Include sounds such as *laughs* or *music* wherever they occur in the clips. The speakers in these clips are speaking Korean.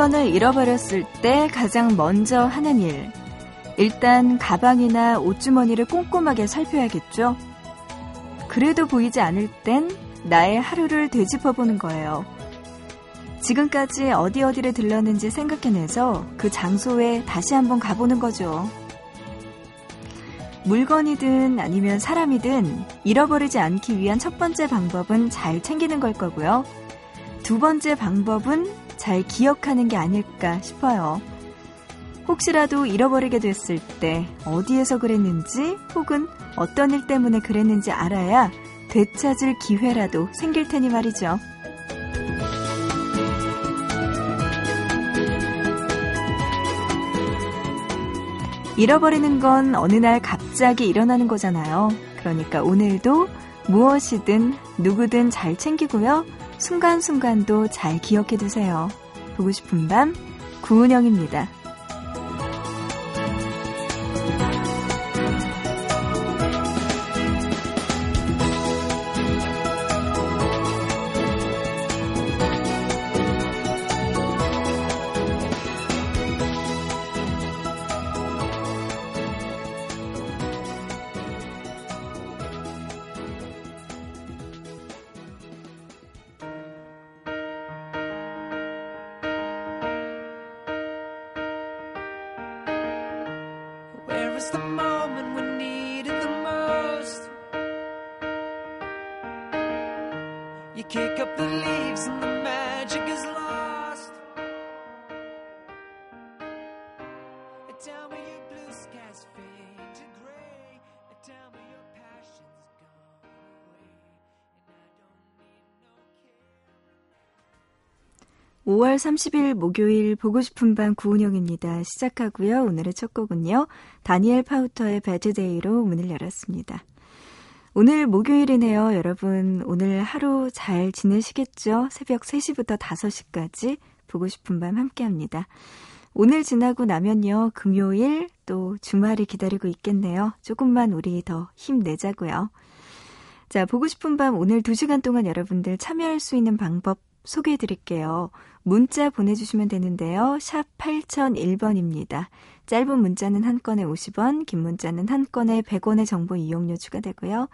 물건을 잃어버렸을 때 가장 먼저 하는 일. 일단 가방이나 옷주머니를 꼼꼼하게 살펴야겠죠. 그래도 보이지 않을 땐 나의 하루를 되짚어 보는 거예요. 지금까지 어디 어디를 들렀는지 생각해내서 그 장소에 다시 한번 가보는 거죠. 물건이든 아니면 사람이든 잃어버리지 않기 위한 첫 번째 방법은 잘 챙기는 걸 거고요. 두 번째 방법은 잘 기억하는 게 아닐까 싶어요. 혹시라도 잃어버리게 됐을 때 어디에서 그랬는지 혹은 어떤 일 때문에 그랬는지 알아야 되찾을 기회라도 생길 테니 말이죠. 잃어버리는 건 어느 날 갑자기 일어나는 거잖아요. 그러니까 오늘도 무엇이든 누구든 잘 챙기고요. 순간순간도 잘 기억해 두세요. 보고 싶은 밤, 구은영입니다. 5월 30일 목요일 보고 싶은 밤 구은영입니다. 시작하고요. 오늘의 첫 곡은요. 다니엘 파우터의 배드데이로 문을 열었습니다. 오늘 목요일이네요. 여러분 오늘 하루 잘 지내시겠죠? 새벽 3시부터 5시까지 보고 싶은 밤 함께 합니다. 오늘 지나고 나면요. 금요일 또 주말이 기다리고 있겠네요. 조금만 우리 더 힘내자고요. 자, 보고 싶은 밤 오늘 2시간 동안 여러분들 참여할 수 있는 방법 소개해 드릴게요. 문자 보내주시면 되는데요. 샵 8001번입니다. 짧은 문자는 한 건에 50원, 긴 문자는 한 건에 100원의 정보 이용료 추가되고요.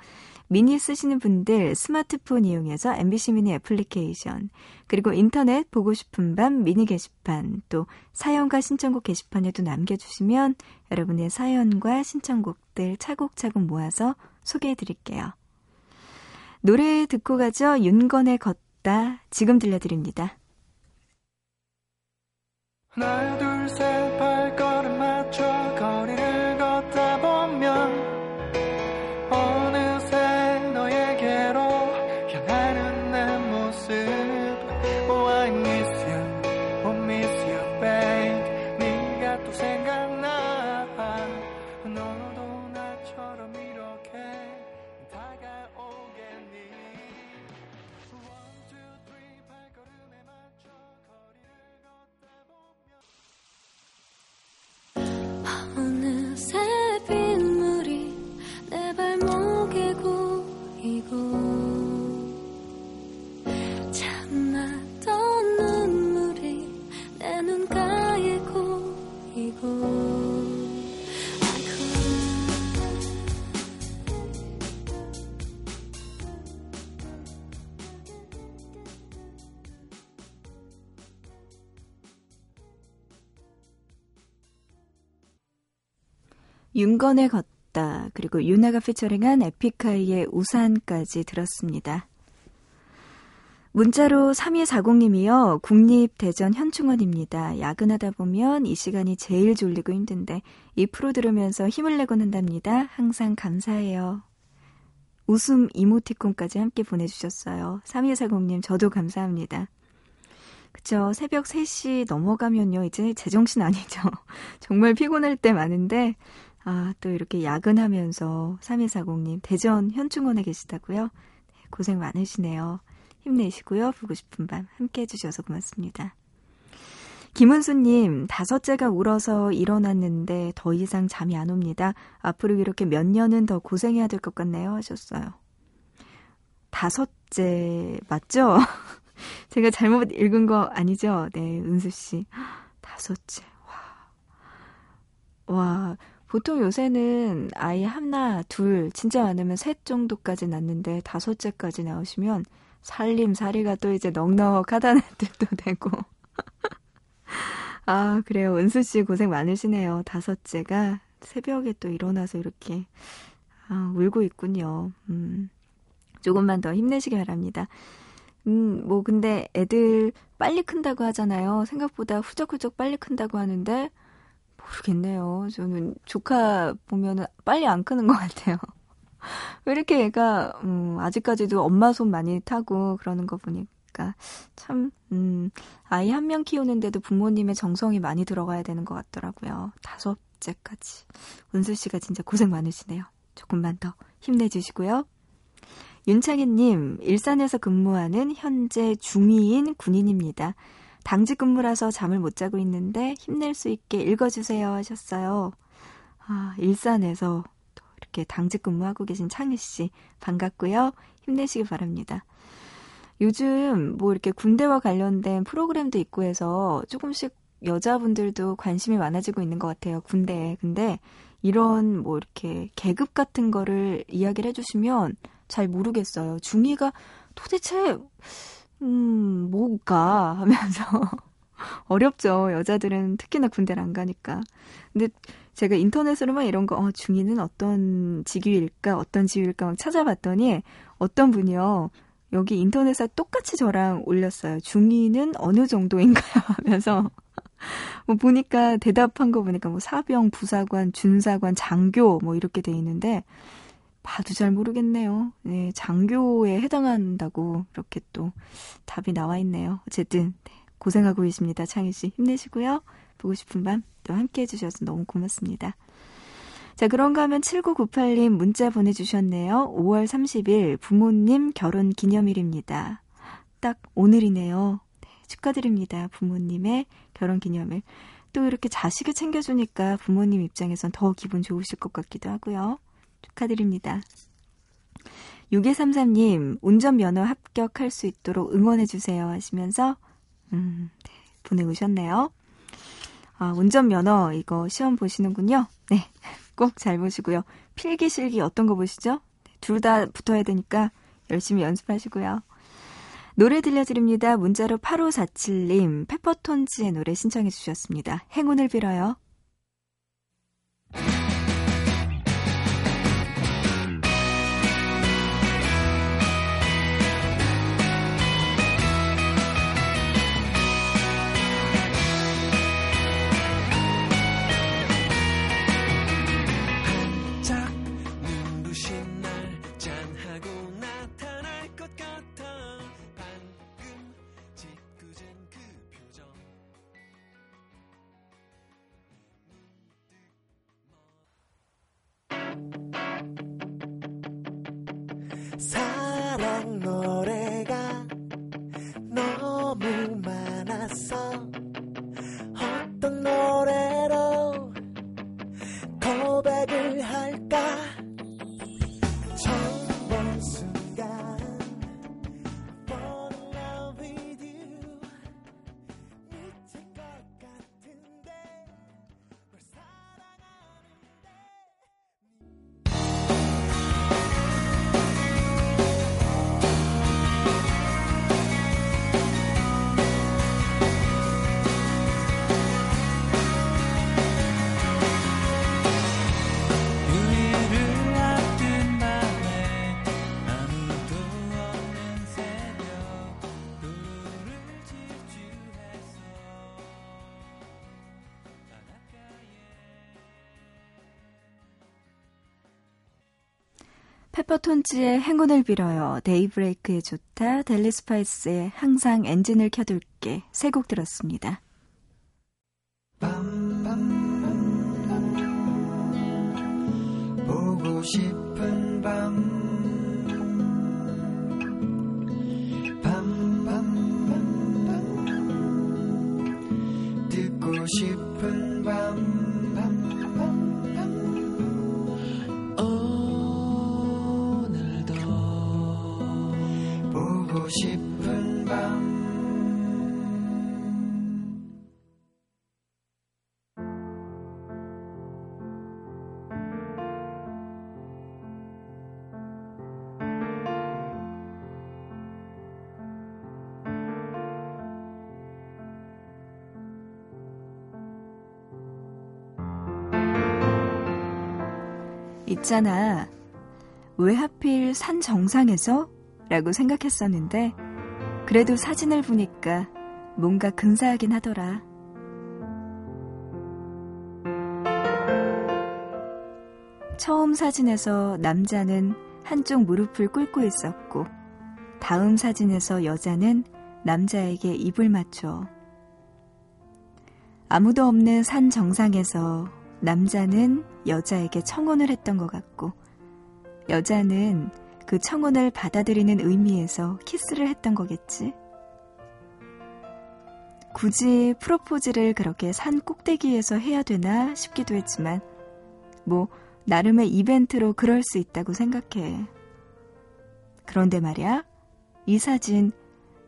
미니 쓰시는 분들 스마트폰 이용해서 MBC 미니 애플리케이션, 그리고 인터넷 보고 싶은 밤 미니 게시판, 또 사연과 신청곡 게시판에도 남겨주시면 여러분의 사연과 신청곡들 차곡차곡 모아서 소개해 드릴게요. 노래 듣고 가죠. 윤건의 겉 있다. 지금 들려드립니다. 하나 둘 셋 윤건의 걷다 그리고 유나가 피처링한 에픽하이의 우산까지 들었습니다. 문자로 3240님이요. 국립대전 현충원입니다. 야근하다 보면 이 시간이 제일 졸리고 힘든데 이 프로 들으면서 힘을 내곤 한답니다. 항상 감사해요. 웃음 이모티콘까지 함께 보내주셨어요. 3240님 저도 감사합니다. 그쵸. 새벽 3시 넘어가면요. 이제 제정신 아니죠. *laughs* 정말 피곤할 때 많은데 아, 또 이렇게 야근하면서 3240님 대전 현충원에 계시다고요? 네, 고생 많으시네요. 힘내시고요. 보고 싶은 밤 함께 해주셔서 고맙습니다. 김은수님, 다섯째가 울어서 일어났는데 더 이상 잠이 안 옵니다. 앞으로 이렇게 몇 년은 더 고생해야 될 것 같네요. 하셨어요. 다섯째, 맞죠? *laughs* 제가 잘못 읽은 거 아니죠? 네, 은수 씨. 다섯째. 와. 와. 보통 요새는 아이 하나, 둘, 진짜 많으면 셋 정도까지 낳는데 다섯째까지 나오시면 살림살이가 또 이제 넉넉하다는 *laughs* 뜻도 되고. *laughs* 아, 그래요. 은수 씨 고생 많으시네요. 다섯째가 새벽에 또 일어나서 이렇게 아, 울고 있군요. 음. 조금만 더 힘내시기 바랍니다. 음, 뭐 근데 애들 빨리 큰다고 하잖아요. 생각보다 후적후적 빨리 큰다고 하는데 모르겠네요. 저는 조카 보면은 빨리 안 크는 것 같아요. *laughs* 왜 이렇게 애가 음, 아직까지도 엄마 손 많이 타고 그러는 거 보니까 참 음, 아이 한 명 키우는데도 부모님의 정성이 많이 들어가야 되는 것 같더라고요. 다섯째까지 은수 씨가 진짜 고생 많으시네요. 조금만 더 힘내주시고요. 윤창희님, 일산에서 근무하는 현재 중2인 군인입니다. 당직 근무라서 잠을 못 자고 있는데 힘낼 수 있게 읽어주세요 하셨어요. 아, 일산에서 또 이렇게 당직 근무하고 계신 창희 씨 반갑고요. 힘내시기 바랍니다. 요즘 뭐 이렇게 군대와 관련된 프로그램도 있고 해서 조금씩 여자분들도 관심이 많아지고 있는 것 같아요. 군대에. 근데 이런 뭐 이렇게 계급 같은 거를 이야기를 해주시면 잘 모르겠어요. 중이가 도대체 음, 뭐가 하면서 *laughs* 어렵죠. 여자들은 특히나 군대를 안 가니까. 근데 제가 인터넷으로만 이런 거, 어, 중위는 어떤 직위일까, 어떤 지위일까 막 찾아봤더니 어떤 분이요. 여기 인터넷에 똑같이 저랑 올렸어요. 중위는 어느 정도인가요? *laughs* 하면서. 뭐 보니까 대답한 거 보니까 뭐 사병, 부사관, 준사관, 장교 뭐 이렇게 돼 있는데 봐도 잘 모르겠네요. 네, 장교에 해당한다고 이렇게 또 답이 나와 있네요. 어쨌든 네, 고생하고 계십니다. 창희 씨 힘내시고요. 보고 싶은 밤 또 함께 해주셔서 너무 고맙습니다. 자, 그런가 하면 7998님 문자 보내주셨네요. 5월 30일 부모님 결혼 기념일입니다. 딱 오늘이네요. 네, 축하드립니다. 부모님의 결혼 기념일. 또 이렇게 자식을 챙겨주니까 부모님 입장에선 더 기분 좋으실 것 같기도 하고요. 축하드립니다. 6233님, 운전면허 합격할 수 있도록 응원해주세요 하시면서, 음, 네, 보내오셨네요. 아, 운전면허, 이거 시험 보시는군요. 네, 꼭 잘 보시고요. 필기, 실기 어떤 거 보시죠? 네, 둘다 붙어야 되니까 열심히 연습하시고요. 노래 들려드립니다. 문자로 8547님, 페퍼톤즈의 노래 신청해 주셨습니다. 행운을 빌어요. 페퍼톤즈의 행운을 빌어요. 데이브레이크의 좋다. 델리 스파이스의 항상 엔진을 켜둘게. 세 곡 들었습니다. 보고 싶은 밤 밤밤밤밤 듣고 싶은 밤 싶은 밤 있잖아. 왜 하필 산 정상에서 라고 생각했었는데, 그래도 사진을 보니까 뭔가 근사하긴 하더라. 처음 사진에서 남자는 한쪽 무릎을 꿇고 있었고, 다음 사진에서 여자는 남자에게 입을 맞춰. 아무도 없는 산 정상에서 남자는 여자에게 청혼을 했던 것 같고, 여자는 그 청혼을 받아들이는 의미에서 키스를 했던 거겠지. 굳이 프로포즈를 그렇게 산 꼭대기에서 해야 되나 싶기도 했지만, 뭐, 나름의 이벤트로 그럴 수 있다고 생각해. 그런데 말이야, 이 사진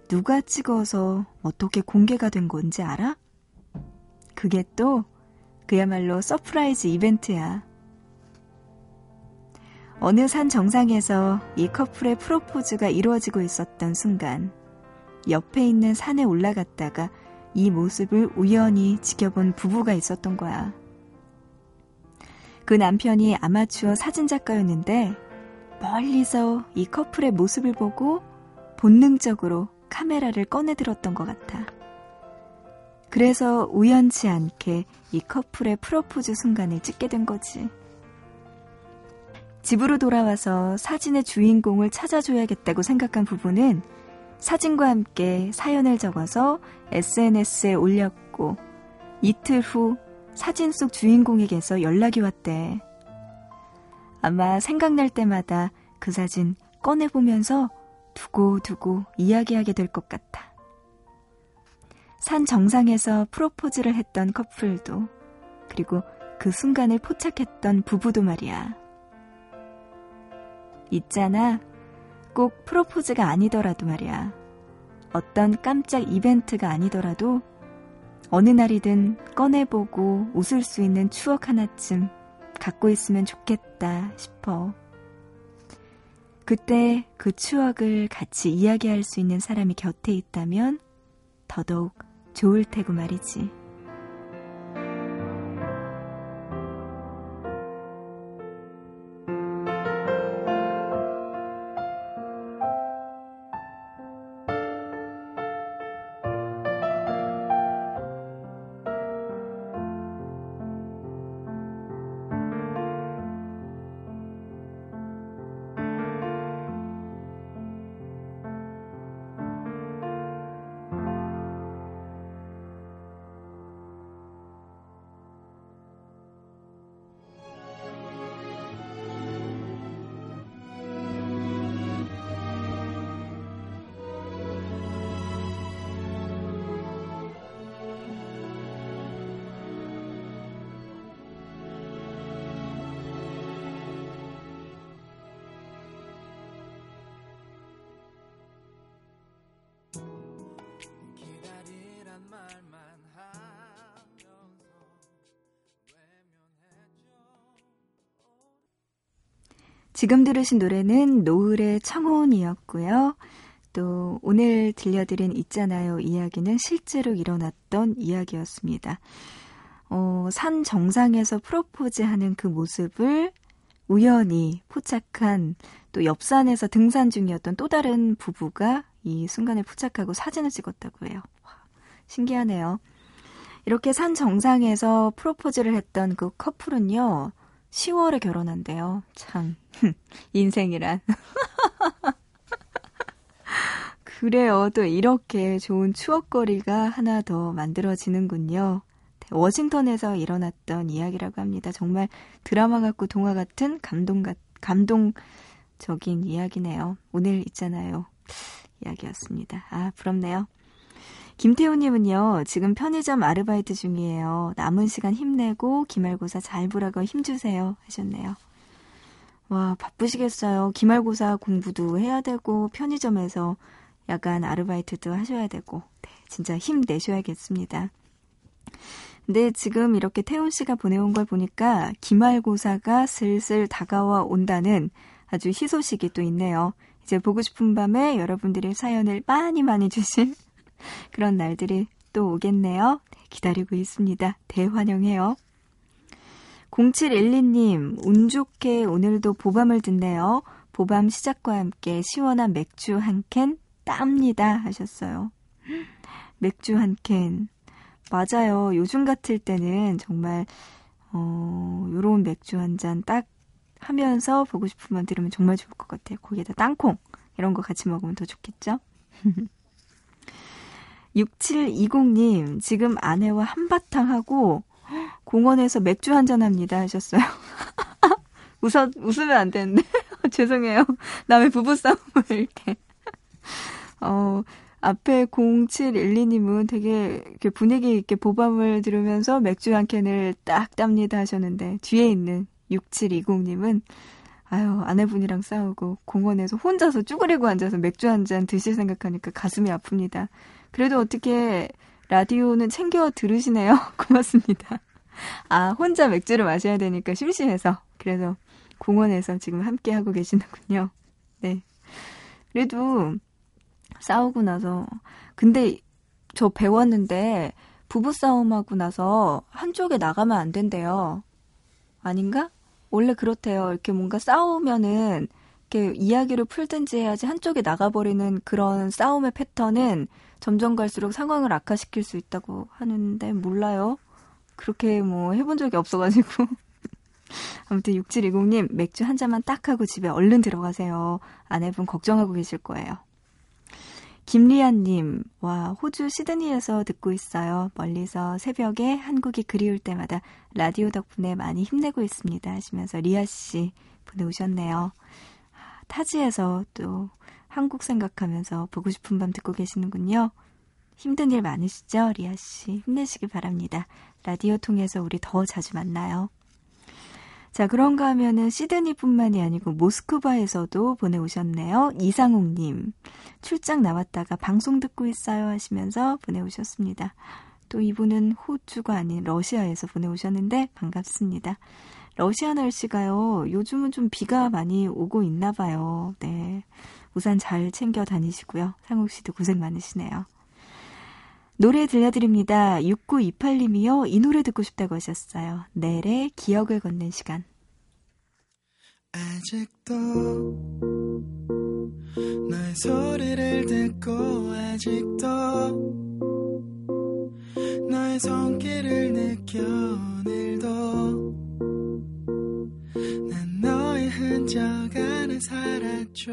누가 찍어서 어떻게 공개가 된 건지 알아? 그게 또 그야말로 surprise 이벤트야. 어느 산 정상에서 이 커플의 프로포즈가 이루어지고 있었던 순간, 옆에 있는 산에 올라갔다가 이 모습을 우연히 지켜본 부부가 있었던 거야. 그 남편이 아마추어 사진작가였는데, 멀리서 이 커플의 모습을 보고 본능적으로 카메라를 꺼내들었던 것 같아. 그래서 우연치 않게 이 커플의 프로포즈 순간을 찍게 된 거지. 집으로 돌아와서 사진의 주인공을 찾아줘야겠다고 생각한 부부는 사진과 함께 사연을 적어서 SNS에 올렸고 이틀 후 사진 속 주인공에게서 연락이 왔대. 아마 생각날 때마다 그 사진 꺼내보면서 두고두고 이야기하게 될 것 같아. 산 정상에서 프로포즈를 했던 커플도, 그리고 그 순간을 포착했던 부부도 말이야. 있잖아. 꼭 프로포즈가 아니더라도 말이야. 어떤 깜짝 이벤트가 아니더라도 어느 날이든 꺼내보고 웃을 수 있는 추억 하나쯤 갖고 있으면 좋겠다 싶어. 그때 그 추억을 같이 이야기할 수 있는 사람이 곁에 있다면 더더욱 좋을 테고 말이지. 지금 들으신 노래는 노을의 청혼이었고요. 또 오늘 들려드린 있잖아요 이야기는 실제로 일어났던 이야기였습니다. 어, 산 정상에서 프로포즈하는 그 모습을 우연히 포착한 또 옆산에서 등산 중이었던 또 다른 부부가 이 순간을 포착하고 사진을 찍었다고 해요. 신기하네요. 이렇게 산 정상에서 프로포즈를 했던 그 커플은요, 10월에 결혼한대요. 참, *laughs* 인생이란. *laughs* 그래요. 또 이렇게 좋은 추억거리가 하나 더 만들어지는군요. 워싱턴에서 일어났던 이야기라고 합니다. 정말 드라마 같고 동화 같은 감동 같, 감동적인 이야기네요. 오늘 있잖아요. 이야기였습니다. 아, 부럽네요. 김태호님은요, 지금 편의점 아르바이트 중이에요. 남은 시간 힘내고 기말고사 잘 보라고 힘주세요. 하셨네요. 와, 바쁘시겠어요. 기말고사 공부도 해야 되고, 편의점에서 약간 아르바이트도 하셔야 되고, 네, 진짜 힘내셔야겠습니다. 근데 지금 이렇게 태훈 씨가 보내온 걸 보니까 기말고사가 슬슬 다가와 온다는 아주 희소식이 또 있네요. 이제 보고 싶은 밤에 여러분들의 사연을 많이 많이 주실 그런 날들이 또 오겠네요. 네, 기다리고 있습니다. 대환영해요. 0712님, 운 좋게 오늘도 보밤을 듣네요. 보밤 시작과 함께 시원한 맥주 한 캔 땁니다 하셨어요. 맥주 한 캔. 맞아요. 요즘 같을 때는 정말 어, 요런 맥주 한 잔 딱 하면서 보고 싶으면 들으면 정말 좋을 것 같아요. 거기에다 땅콩 이런 거 같이 먹으면 더 좋겠죠? *laughs* 6720님, 지금 아내와 한바탕 하고 공원에서 맥주 한잔 합니다 하셨어요. *laughs* 웃어, 웃으면 안 되는데. *laughs* 죄송해요. 남의 부부싸움을 이렇게. 어, 앞에 0712님은 되게 분위기 있게 보밤을 들으면서 맥주 한 캔을 딱 땁니다 하셨는데, 뒤에 있는 6720님은 아유, 아내분이랑 싸우고 공원에서 혼자서 쭈그리고 앉아서 맥주 한 잔 드실 생각하니까 가슴이 아픕니다. 그래도 어떻게 라디오는 챙겨 들으시네요. *laughs* 고맙습니다. 아, 혼자 맥주를 마셔야 되니까 심심해서. 그래서 공원에서 지금 함께 하고 계시는군요. 네. 그래도 싸우고 나서 근데 저 배웠는데 부부싸움하고 나서 한쪽에 나가면 안 된대요. 아닌가? 원래 그렇대요. 이렇게 뭔가 싸우면은 이렇게 이야기를 풀든지 해야지 한쪽에 나가버리는 그런 싸움의 패턴은 점점 갈수록 상황을 악화시킬 수 있다고 하는데 몰라요. 그렇게 뭐 해본 적이 없어가지고. *laughs* 아무튼 6720님 맥주 한 잔만 딱 하고 집에 얼른 들어가세요. 아내분 걱정하고 계실 거예요. 김리안님, 와, 호주 시드니에서 듣고 있어요. 멀리서 새벽에 한국이 그리울 때마다 라디오 덕분에 많이 힘내고 있습니다. 하시면서 리아씨 보내오셨네요. 타지에서 또 한국 생각하면서 보고 싶은 밤 듣고 계시는군요. 힘든 일 많으시죠? 리아 씨. 힘내시길 바랍니다. 라디오 통해서 우리 더 자주 만나요. 자, 그런가 하면은 시드니뿐만이 아니고 모스크바에서도 보내오셨네요. 이상욱님. 출장 나왔다가 방송 듣고 있어요 하시면서 보내오셨습니다. 또 이분은 호주가 아닌 러시아에서 보내오셨는데 반갑습니다. 러시아 날씨가요, 요즘은 좀 비가 많이 오고 있나 봐요. 네. 우산 잘 챙겨 다니시고요. 상욱 씨도 고생 많으시네요. 노래 들려드립니다. 6928님이요. 이 노래 듣고 싶다고 하셨어요. 넬의 기억을 걷는 시간. 아직도 너의 소리를 듣고 아직도 너의 손길을 느껴 오늘도 난 너의 흔적 안에 살았죠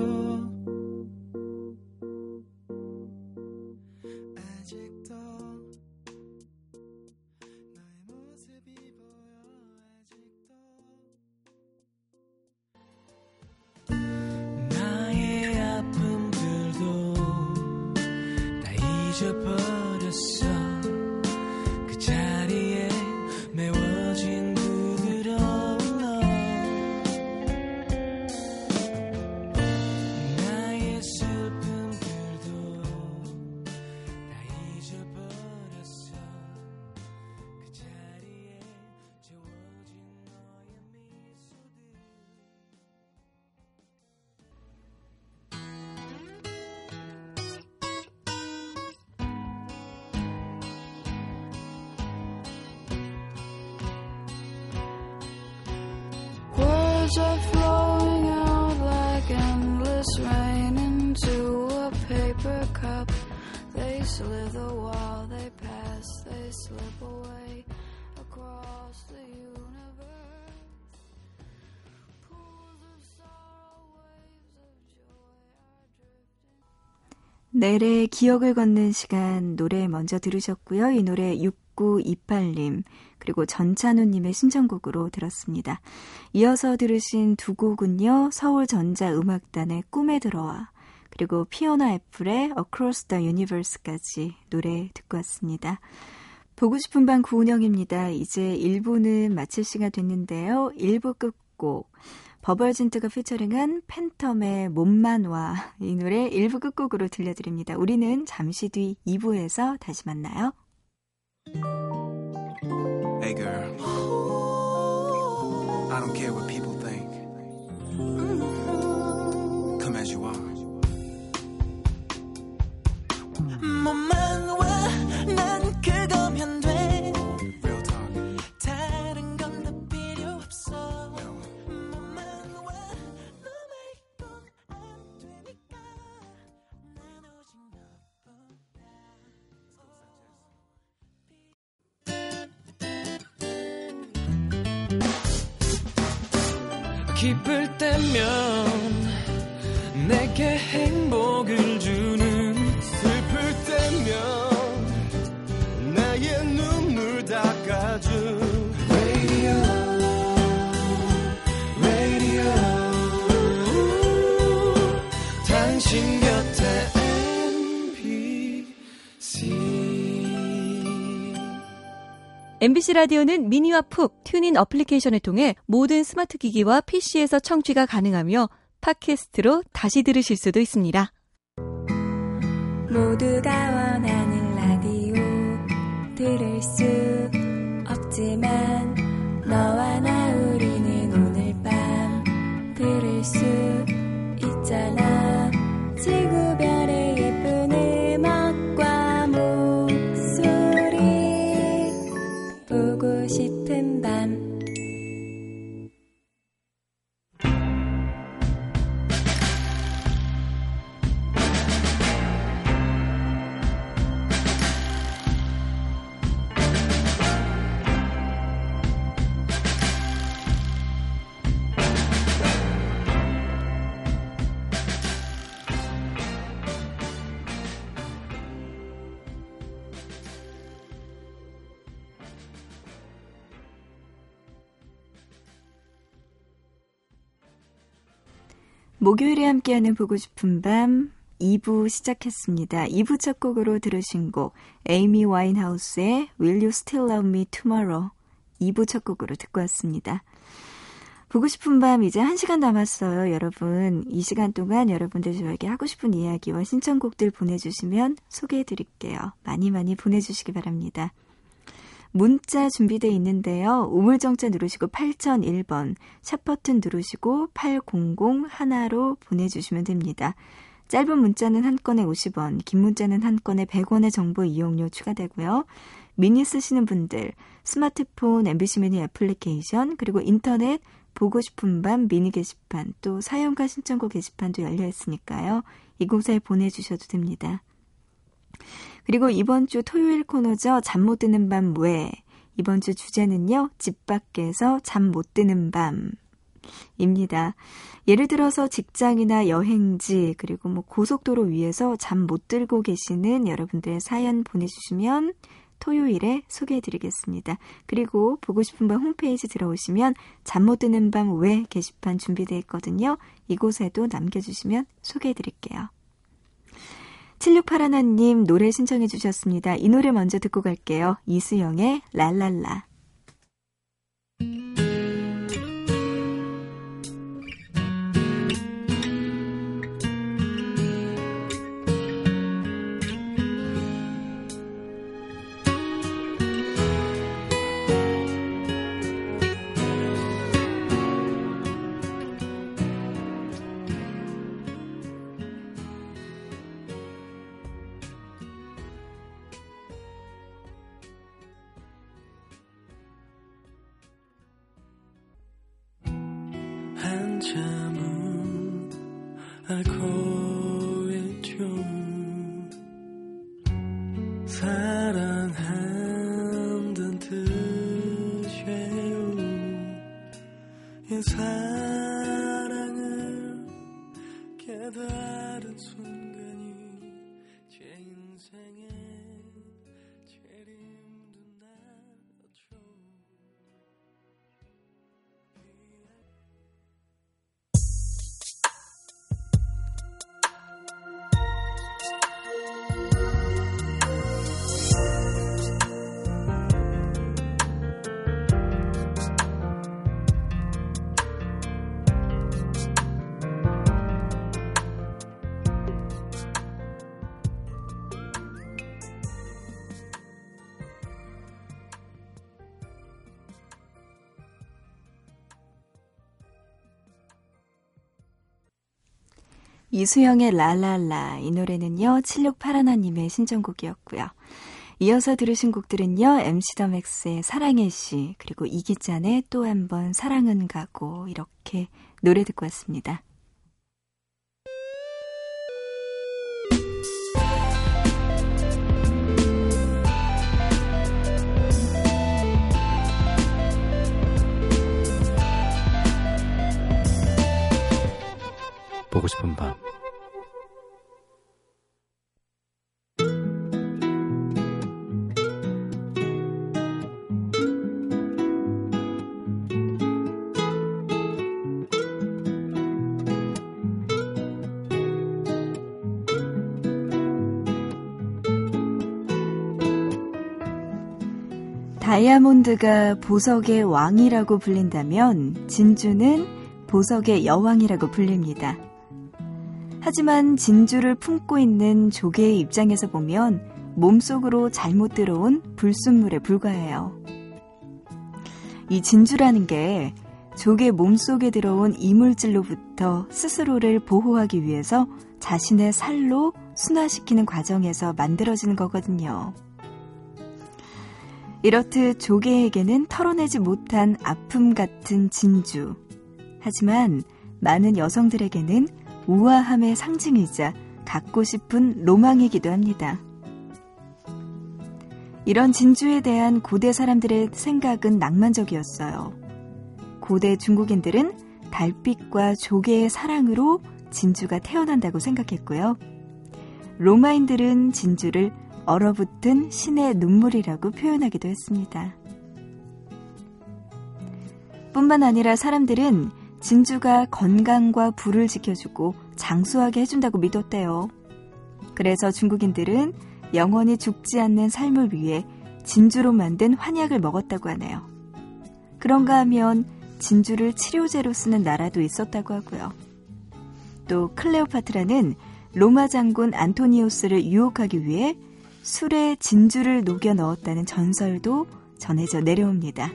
내래 기억을 걷는 시간 노래 먼저 들으셨고요. 이 노래 6928님. 그리고 전찬우님의 신청곡으로 들었습니다. 이어서 들으신 두 곡은요. 서울전자음악단의 꿈에 들어와 그리고 피오나 애플의 Across the Universe까지 노래 듣고 왔습니다. 보고 싶은 밤 구은영입니다. 이제 1부는 마칠 시간 됐는데요. 1부 끝곡 버벌진트가 피처링한 팬텀의 몸만 와 이 노래 1부 끝곡으로 들려드립니다. 우리는 잠시 뒤 2부에서 다시 만나요. Hey girl, I don't care what people think. Come as you are. 기쁠 때면 내게 행복을 MBC 라디오는 미니와 푹 TuneIn 어플리케이션을 통해 모든 스마트 기기와 PC에서 청취가 가능하며 팟캐스트로 다시 들으실 수도 있습니다. 모두가 원하는 라디오 들을 수 없지만 너와 나 우리는 오늘 밤 들을 수 목요일에 함께하는 보고 싶은 밤 2부 시작했습니다. 2부 첫 곡으로 들으신 곡 에이미 와인하우스의 Will You Still Love Me Tomorrow 2부 첫 곡으로 듣고 왔습니다. 보고 싶은 밤 이제 1시간 남았어요, 여러분. 이 시간 동안 여러분들 저에게 하고 싶은 이야기와 신청곡들 보내주시면 소개해드릴게요. 많이 많이 보내주시기 바랍니다. 문자 준비되어 있는데요. 우물정자 누르시고 8001번, 샵 버튼 누르시고 800 하나로 보내주시면 됩니다. 짧은 문자는 한 건에 50원, 긴 문자는 한 건에 100원의 정보 이용료 추가되고요. 미니 쓰시는 분들, 스마트폰, MBC 미니 애플리케이션, 그리고 인터넷, 보고 싶은 밤 미니 게시판, 또 사연과 신청곡 게시판도 열려 있으니까요. 이곳에 보내주셔도 됩니다. 그리고 이번 주 토요일 코너죠. 잠 못 드는 밤 왜? 이번 주 주제는요. 집 밖에서 잠 못 드는 밤 입니다. 예를 들어서 직장이나 여행지 그리고 뭐 고속도로 위에서 잠 못 들고 계시는 여러분들의 사연 보내주시면 토요일에 소개해드리겠습니다. 그리고 보고 싶은 밤 홈페이지 들어오시면 잠 못 드는 밤왜 게시판 준비되어 있거든요. 이곳에도 남겨주시면 소개해드릴게요. 7681님 노래 신청해 주셨습니다. 이 노래 먼저 듣고 갈게요. 이수영의 랄랄라. 이수영의 랄랄라 이 노래는요 7681님의 신청곡이었고요. 이어서 들으신 곡들은요 MC 더 맥스의 사랑의 시 그리고 이기찬의 또 한 번 사랑은 가고 이렇게 노래 듣고 왔습니다. 가고 싶은 밤. 다이아몬드가 보석의 왕이라고 불린다면 진주는 보석의 여왕이라고 불립니다. 하지만 진주를 품고 있는 조개의 입장에서 보면 몸속으로 잘못 들어온 불순물에 불과해요. 이 진주라는 게 조개 몸속에 들어온 이물질로부터 스스로를 보호하기 위해서 자신의 살로 순화시키는 과정에서 만들어지는 거거든요. 이렇듯 조개에게는 털어내지 못한 아픔 같은 진주. 하지만 많은 여성들에게는 우아함의 상징이자 갖고 싶은 로망이기도 합니다. 이런 진주에 대한 고대 사람들의 생각은 낭만적이었어요. 고대 중국인들은 달빛과 조개의 사랑으로 진주가 태어난다고 생각했고요. 로마인들은 진주를 얼어붙은 신의 눈물이라고 표현하기도 했습니다. 뿐만 아니라 사람들은 진주가 건강과 부를 지켜주고 장수하게 해준다고 믿었대요. 그래서 중국인들은 영원히 죽지 않는 삶을 위해 진주로 만든 환약을 먹었다고 하네요. 그런가 하면 진주를 치료제로 쓰는 나라도 있었다고 하고요. 또 클레오파트라는 로마 장군 안토니오스를 유혹하기 위해 술에 진주를 녹여 넣었다는 전설도 전해져 내려옵니다.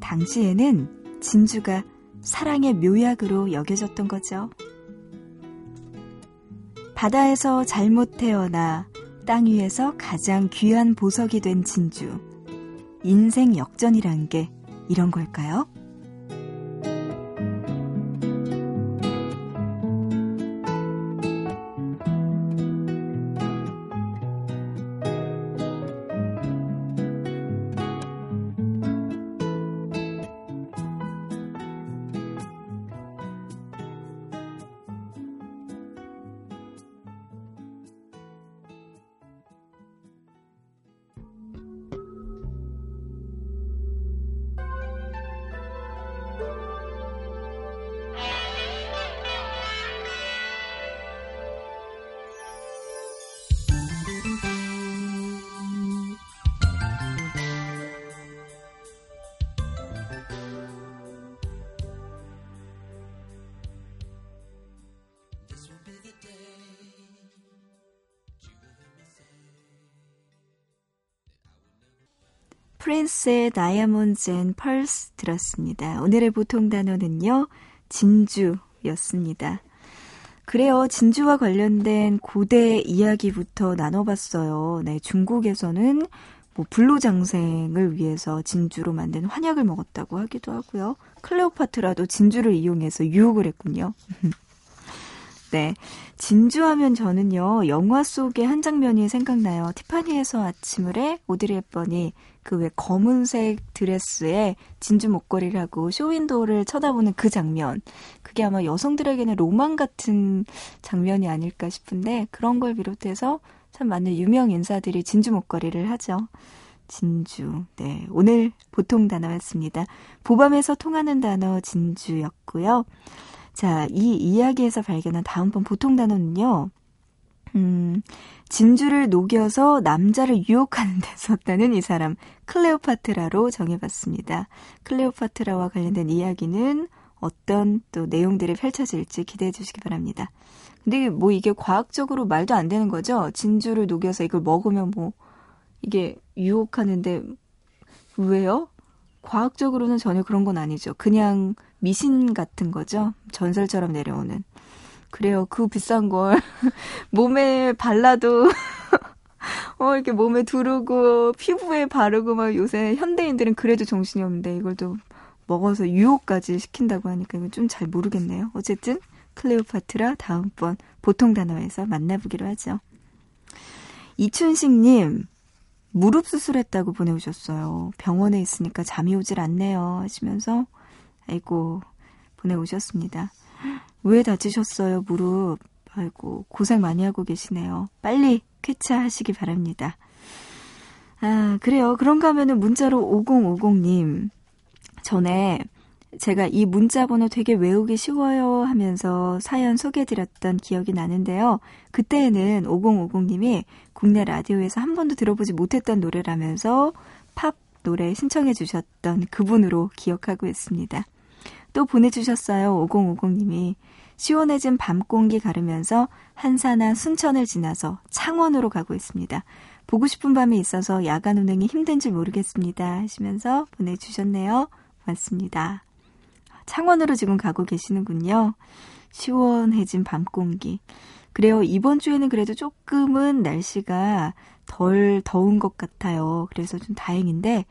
당시에는 진주가 사랑의 묘약으로 여겨졌던 거죠. 바다에서 잘못 태어나 땅 위에서 가장 귀한 보석이 된 진주. 인생 역전이란 게 이런 걸까요? 프린스의 Diamonds and Pearls 들었습니다. 오늘의 보통 단어는요, 진주였습니다. 그래요. 진주와 관련된 고대 이야기부터 나눠봤어요. 네, 중국에서는 뭐 불로장생을 위해서 진주로 만든 환약을 먹었다고 하기도 하고요. 클레오파트라도 진주를 이용해서 유혹을 했군요. *laughs* 네. 진주하면 저는요, 영화 속의 한 장면이 생각나요. 티파니에서 아침을 해, 오드리 헵번이 그 왜 검은색 드레스에 진주 목걸이를 하고 쇼윈도우를 쳐다보는 그 장면. 그게 아마 여성들에게는 로망 같은 장면이 아닐까 싶은데, 그런 걸 비롯해서 참 많은 유명 인사들이 진주 목걸이를 하죠. 진주. 네. 오늘 보통 단어였습니다. 보밤에서 통하는 단어 진주였고요. 자, 이 이야기에서 발견한 다음번 보통 단어는요. 음, 진주를 녹여서 남자를 유혹하는 데 썼다는 이 사람 클레오파트라로 정해봤습니다. 클레오파트라와 관련된 이야기는 어떤 또 내용들이 펼쳐질지 기대해 주시기 바랍니다. 근데 뭐 이게 과학적으로 말도 안 되는 거죠? 진주를 녹여서 이걸 먹으면 뭐 이게 유혹하는데 왜요? 과학적으로는 전혀 그런 건 아니죠. 그냥 미신 같은 거죠. 전설처럼 내려오는. 그래요. 그 비싼 걸 *laughs* 몸에 발라도 *laughs* 어 이렇게 몸에 두르고 피부에 바르고 막 요새 현대인들은 그래도 정신이 없는데 이걸 또 먹어서 유혹까지 시킨다고 하니까 이건 좀 잘 모르겠네요. 어쨌든 클레오파트라 다음번 보통 단어에서 만나보기로 하죠. 이춘식님 무릎 수술했다고 보내오셨어요. 병원에 있으니까 잠이 오질 않네요. 하시면서, 아이고, 보내오셨습니다. 왜 다치셨어요, 무릎? 아이고, 고생 많이 하고 계시네요. 빨리 쾌차하시기 바랍니다. 아, 그래요. 그런가 하면은 문자로 5050님. 전에 제가 이 문자 번호 되게 외우기 쉬워요 하면서 사연 소개해드렸던 기억이 나는데요. 그때에는 5050님이 국내 라디오에서 한 번도 들어보지 못했던 노래라면서 팝 노래 신청해 주셨던 그분으로 기억하고 있습니다. 또 보내주셨어요. 5050님이. 시원해진 밤 공기 가르면서 한산한 순천을 지나서 창원으로 가고 있습니다. 보고 싶은 밤이 있어서 야간 운행이 힘든지 모르겠습니다. 하시면서 보내주셨네요. 고맙습니다. 창원으로 지금 가고 계시는군요. 시원해진 밤 공기. 그래요. 이번 주에는 그래도 조금은 날씨가 덜 더운 것 같아요. 그래서 좀 다행인데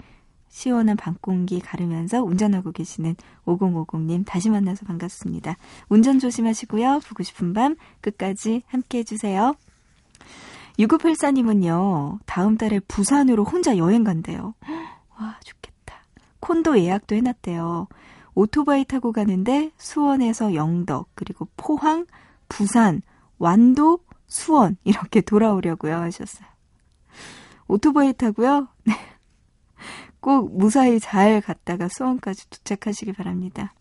시원한 밤 공기 가르면서 운전하고 계시는 5050님 다시 만나서 반갑습니다. 운전 조심하시고요. 보고 싶은 밤 끝까지 함께 해주세요. 6984님은요. 다음 달에 부산으로 혼자 여행 간대요. *gasps* 와 좋겠다. 콘도 예약도 해놨대요. 오토바이 타고 가는데 수원에서 영덕 그리고 포항, 부산, 완도, 수원 이렇게 돌아오려고요 하셨어요. 오토바이 타고요. 네. 꼭 무사히 잘 갔다가 수원까지 도착하시기 바랍니다.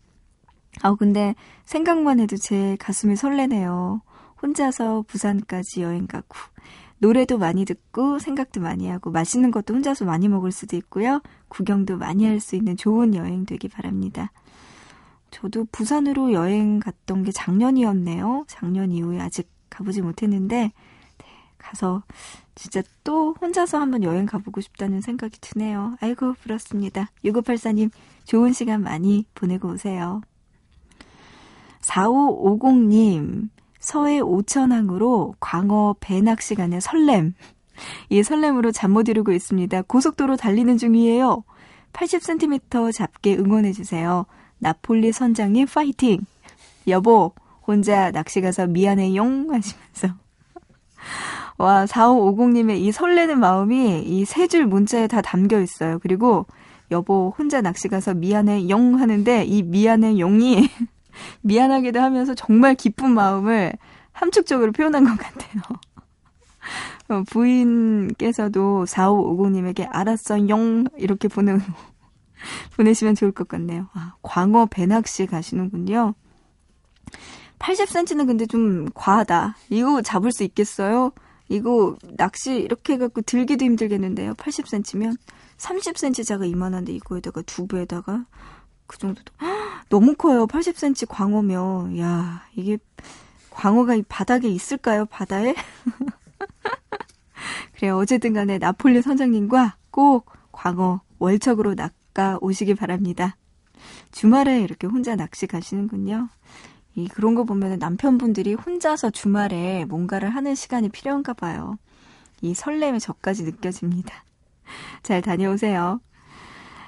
아 근데 생각만 해도 제 가슴이 설레네요. 혼자서 부산까지 여행 가고 노래도 많이 듣고 생각도 많이 하고 맛있는 것도 혼자서 많이 먹을 수도 있고요. 구경도 많이 할 수 있는 좋은 여행 되기 바랍니다. 저도 부산으로 여행 갔던 게 작년이었네요. 작년 이후에 아직 가보지 못했는데 네, 가서 진짜 또 혼자서 한번 여행 가보고 싶다는 생각이 드네요. 아이고 부럽습니다. 6584님 좋은 시간 많이 보내고 오세요. 4550님 서해 오천항으로 광어 배낚시 가는 설렘 이 설렘으로 잠 못 이루고 있습니다. 고속도로 달리는 중이에요. 80cm 잡게 응원해주세요. 나폴리 선장님 파이팅! 여보, 혼자 낚시 가서 미안해용 하시면서. 와, 4550님의 이 설레는 마음이 이 세 줄 문자에 다 담겨 있어요. 그리고 여보, 혼자 낚시 가서 미안해용 하는데 이 미안해용이 *laughs* 미안하기도 하면서 정말 기쁜 마음을 함축적으로 표현한 것 같아요. 어, 부인께서도 4550님에게 알았어, 용, 이렇게 보내, *laughs* 보내시면 좋을 것 같네요. 아, 광어 배낚시 가시는군요. 80cm는 근데 좀 과하다. 이거 잡을 수 있겠어요? 이거 낚시 이렇게 해갖고 들기도 힘들겠는데요. 80cm면 30cm 자가 이만한데 이거에다가 두부에다가 그 정도도 너무 커요. 80cm 광어면 야 이게 광어가 이 바닥에 있을까요? 바다에? *laughs* 그래요. 어쨌든 간에 나폴리 선장님과 꼭 광어 월척으로 낚아 오시기 바랍니다. 주말에 이렇게 혼자 낚시 가시는군요. 이 그런 거 보면 남편분들이 혼자서 주말에 뭔가를 하는 시간이 필요한가 봐요. 이 설렘이 저까지 느껴집니다. *laughs* 잘 다녀오세요.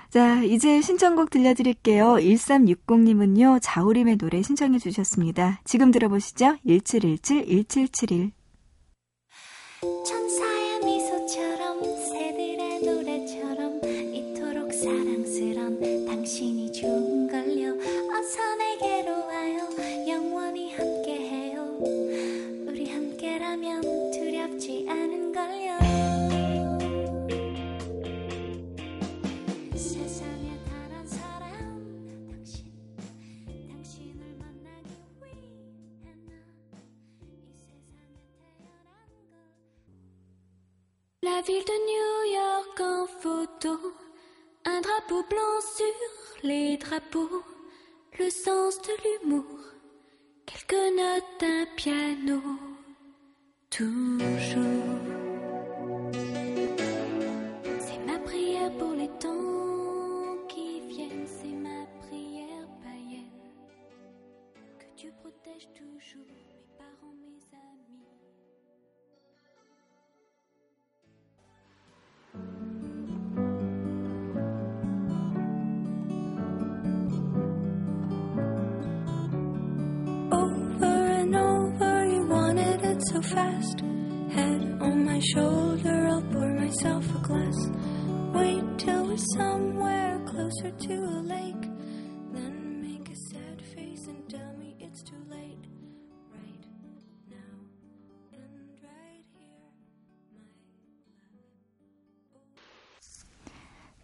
자, 이제 신청곡 들려드릴게요. 1360님은요, 자우림의 노래 신청해 주셨습니다. 지금 들어보시죠. 1717-1771. 천사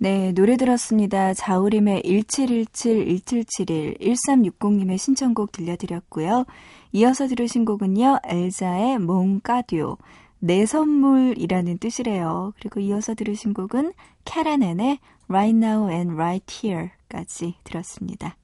네, 노래 들었습니다. 자우림의 1717-1771, 1360님의 신청곡 들려드렸고요. 이어서 들으신 곡은요, 엘자의 몽까듀오, 내 선물이라는 뜻이래요. 그리고 이어서 들으신 곡은 캐라넨의 Right Now and Right Here까지 들었습니다.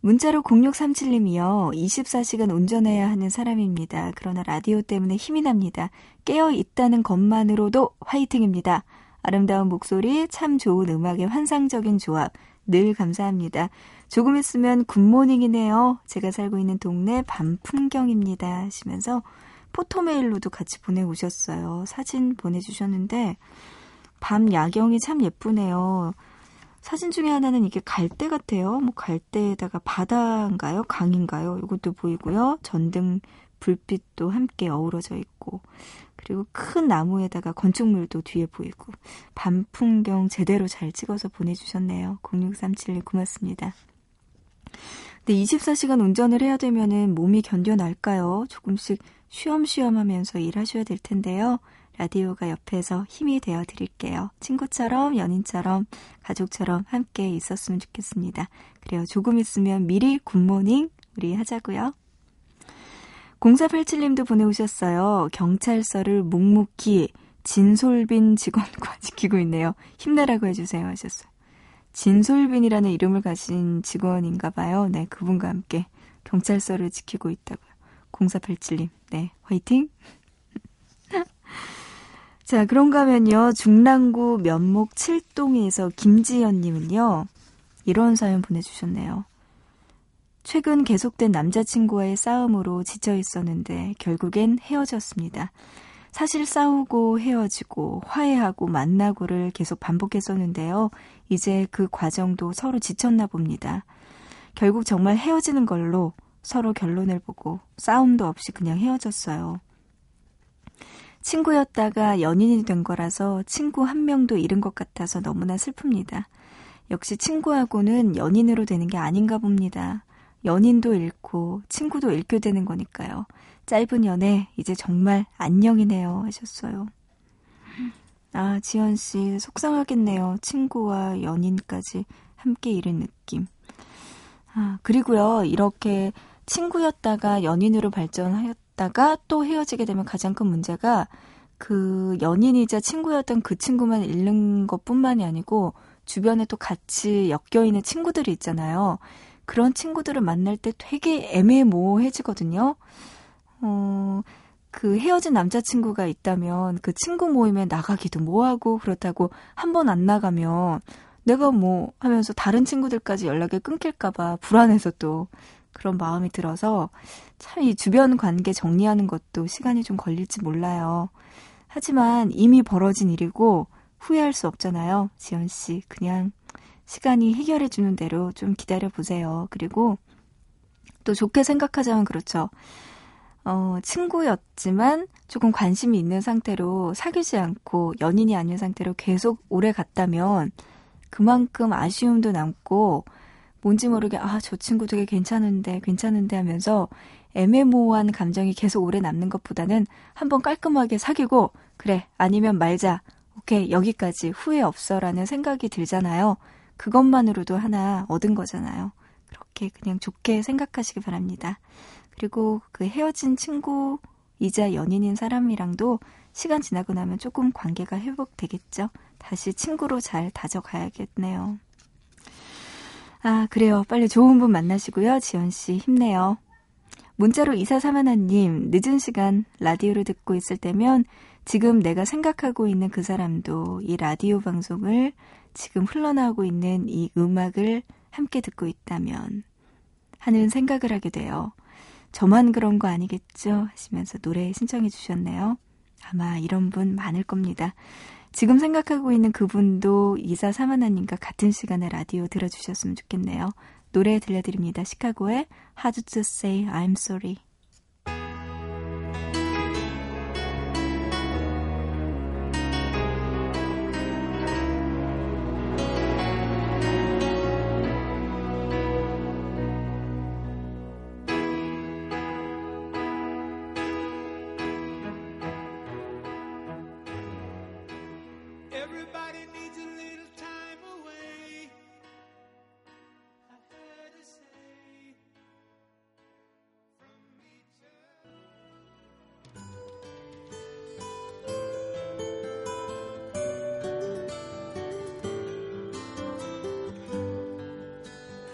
문자로 0637님이요. 24시간 운전해야 하는 사람입니다. 그러나 라디오 때문에 힘이 납니다. 깨어 있다는 것만으로도 화이팅입니다. 아름다운 목소리, 참 좋은 음악의 환상적인 조합. 늘 감사합니다. 조금 있으면 굿모닝이네요. 제가 살고 있는 동네 밤 풍경입니다. 하시면서 포토메일로도 같이 보내오셨어요. 사진 보내주셨는데, 밤 야경이 참 예쁘네요. 사진 중에 하나는 이게 갈대 같아요. 뭐 갈대에다가 바다인가요? 강인가요? 이것도 보이고요. 전등 불빛도 함께 어우러져 있고 그리고 큰 나무에다가 건축물도 뒤에 보이고 밤 풍경 제대로 잘 찍어서 보내주셨네요. 0637님 고맙습니다. 근데 24시간 운전을 해야 되면은 몸이 견뎌날까요? 조금씩 쉬엄쉬엄 하면서 일하셔야 될 텐데요. 라디오가 옆에서 힘이 되어 드릴게요. 친구처럼, 연인처럼, 가족처럼 함께 있었으면 좋겠습니다. 그래요. 조금 있으면 미리 굿모닝 우리 하자고요. 0487님도 보내오셨어요. 경찰서를 묵묵히 진솔빈 직원과 *laughs* 지키고 있네요. 힘내라고 해주세요 하셨어요. 진솔빈이라는 이름을 가진 직원인가 봐요. 네, 그분과 함께 경찰서를 지키고 있다고요. 0487님, 네, 화이팅! *laughs* 자, 그런가 하면요. 중랑구 면목 7동에서 김지연님은요. 이런 사연 보내주셨네요. 최근 계속된 남자친구와의 싸움으로 지쳐 있었는데 결국엔 헤어졌습니다. 사실 싸우고 헤어지고 화해하고 만나고를 계속 반복했었는데요. 이제 그 과정도 서로 지쳤나 봅니다. 결국 정말 헤어지는 걸로 서로 결론을 보고 싸움도 없이 그냥 헤어졌어요. 친구였다가 연인이 된 거라서 친구 한 명도 잃은 것 같아서 너무나 슬픕니다. 역시 친구하고는 연인으로 되는 게 아닌가 봅니다. 연인도 잃고 친구도 잃게 되는 거니까요. 짧은 연애 이제 정말 안녕이네요 하셨어요. 아 지연 씨 속상하겠네요. 친구와 연인까지 함께 잃은 느낌. 아 그리고요 이렇게 친구였다가 연인으로 발전하였다가 또 헤어지게 되면 가장 큰 문제가 그 연인이자 친구였던 그 친구만 잃는 것뿐만이 아니고 주변에 또 같이 엮여 있는 친구들이 있잖아요. 그런 친구들을 만날 때 되게 애매모호해지거든요. 어, 그 헤어진 남자친구가 있다면 그 친구 모임에 나가기도 뭐하고 그렇다고 한 번 안 나가면 내가 뭐 하면서 다른 친구들까지 연락이 끊길까봐 불안해서 또 그런 마음이 들어서 참 이 주변 관계 정리하는 것도 시간이 좀 걸릴지 몰라요. 하지만 이미 벌어진 일이고 후회할 수 없잖아요. 지연 씨. 그냥 시간이 해결해 주는 대로 좀 기다려 보세요. 그리고 또 좋게 생각하자면 그렇죠. 어, 친구였지만 조금 관심이 있는 상태로 사귀지 않고 연인이 아닌 상태로 계속 오래 갔다면 그만큼 아쉬움도 남고 뭔지 모르게 아, 저 친구 되게 괜찮은데, 괜찮은데 하면서 애매모호한 감정이 계속 오래 남는 것보다는 한번 깔끔하게 사귀고 그래, 아니면 말자. 오케이, 여기까지 후회 없어라는 생각이 들잖아요. 그것만으로도 하나 얻은 거잖아요. 그렇게 그냥 좋게 생각하시기 바랍니다. 그리고 그 헤어진 친구이자 연인인 사람이랑도 시간 지나고 나면 조금 관계가 회복되겠죠. 다시 친구로 잘 다져가야겠네요. 아, 그래요. 빨리 좋은 분 만나시고요. 지연씨, 힘내요. 문자로 이사사만아님, 늦은 시간 라디오를 듣고 있을 때면 지금 내가 생각하고 있는 그 사람도 이 라디오 방송을 지금 흘러나오고 있는 이 음악을 함께 듣고 있다면 하는 생각을 하게 돼요. 저만 그런 거 아니겠죠? 하시면서 노래 신청해 주셨네요. 아마 이런 분 많을 겁니다. 지금 생각하고 있는 그분도 이사 사만아님과 같은 시간에 라디오 들어주셨으면 좋겠네요. 노래 들려드립니다. 시카고의 Hard to Say I'm Sorry.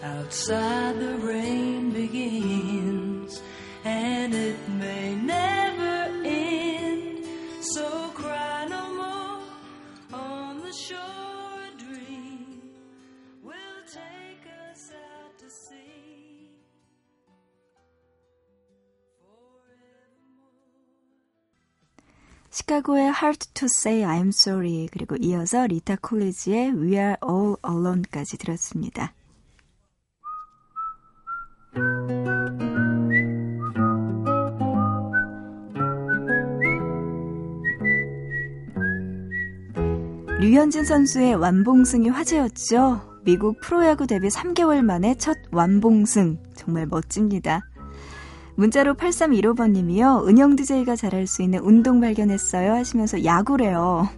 Outside the rain begins, and it may never end. So cry no more on the shore. A dream will take us out to sea. 시카고의 Hard to Say I'm Sorry 그리고 이어서 리타 콜리지의 We Are All Alone까지 들었습니다. 류현진 선수의 완봉승이 화제였죠. 미국 프로야구 데뷔 3개월 만에 첫 완봉승. 정말 멋집니다. 문자로 8315번님이요. 은영 DJ가 잘할 수 있는 운동 발견했어요 하시면서 야구래요.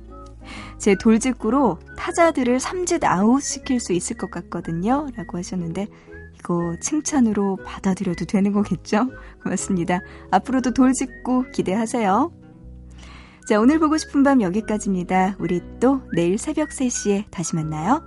제 돌직구로 타자들을 삼짓 아웃 시킬 수 있을 것 같거든요. 라고 하셨는데 이거 칭찬으로 받아들여도 되는 거겠죠? 고맙습니다. 앞으로도 돌직구 기대하세요. 자, 오늘 보고 싶은 밤 여기까지입니다. 우리 또 내일 새벽 3시에 다시 만나요.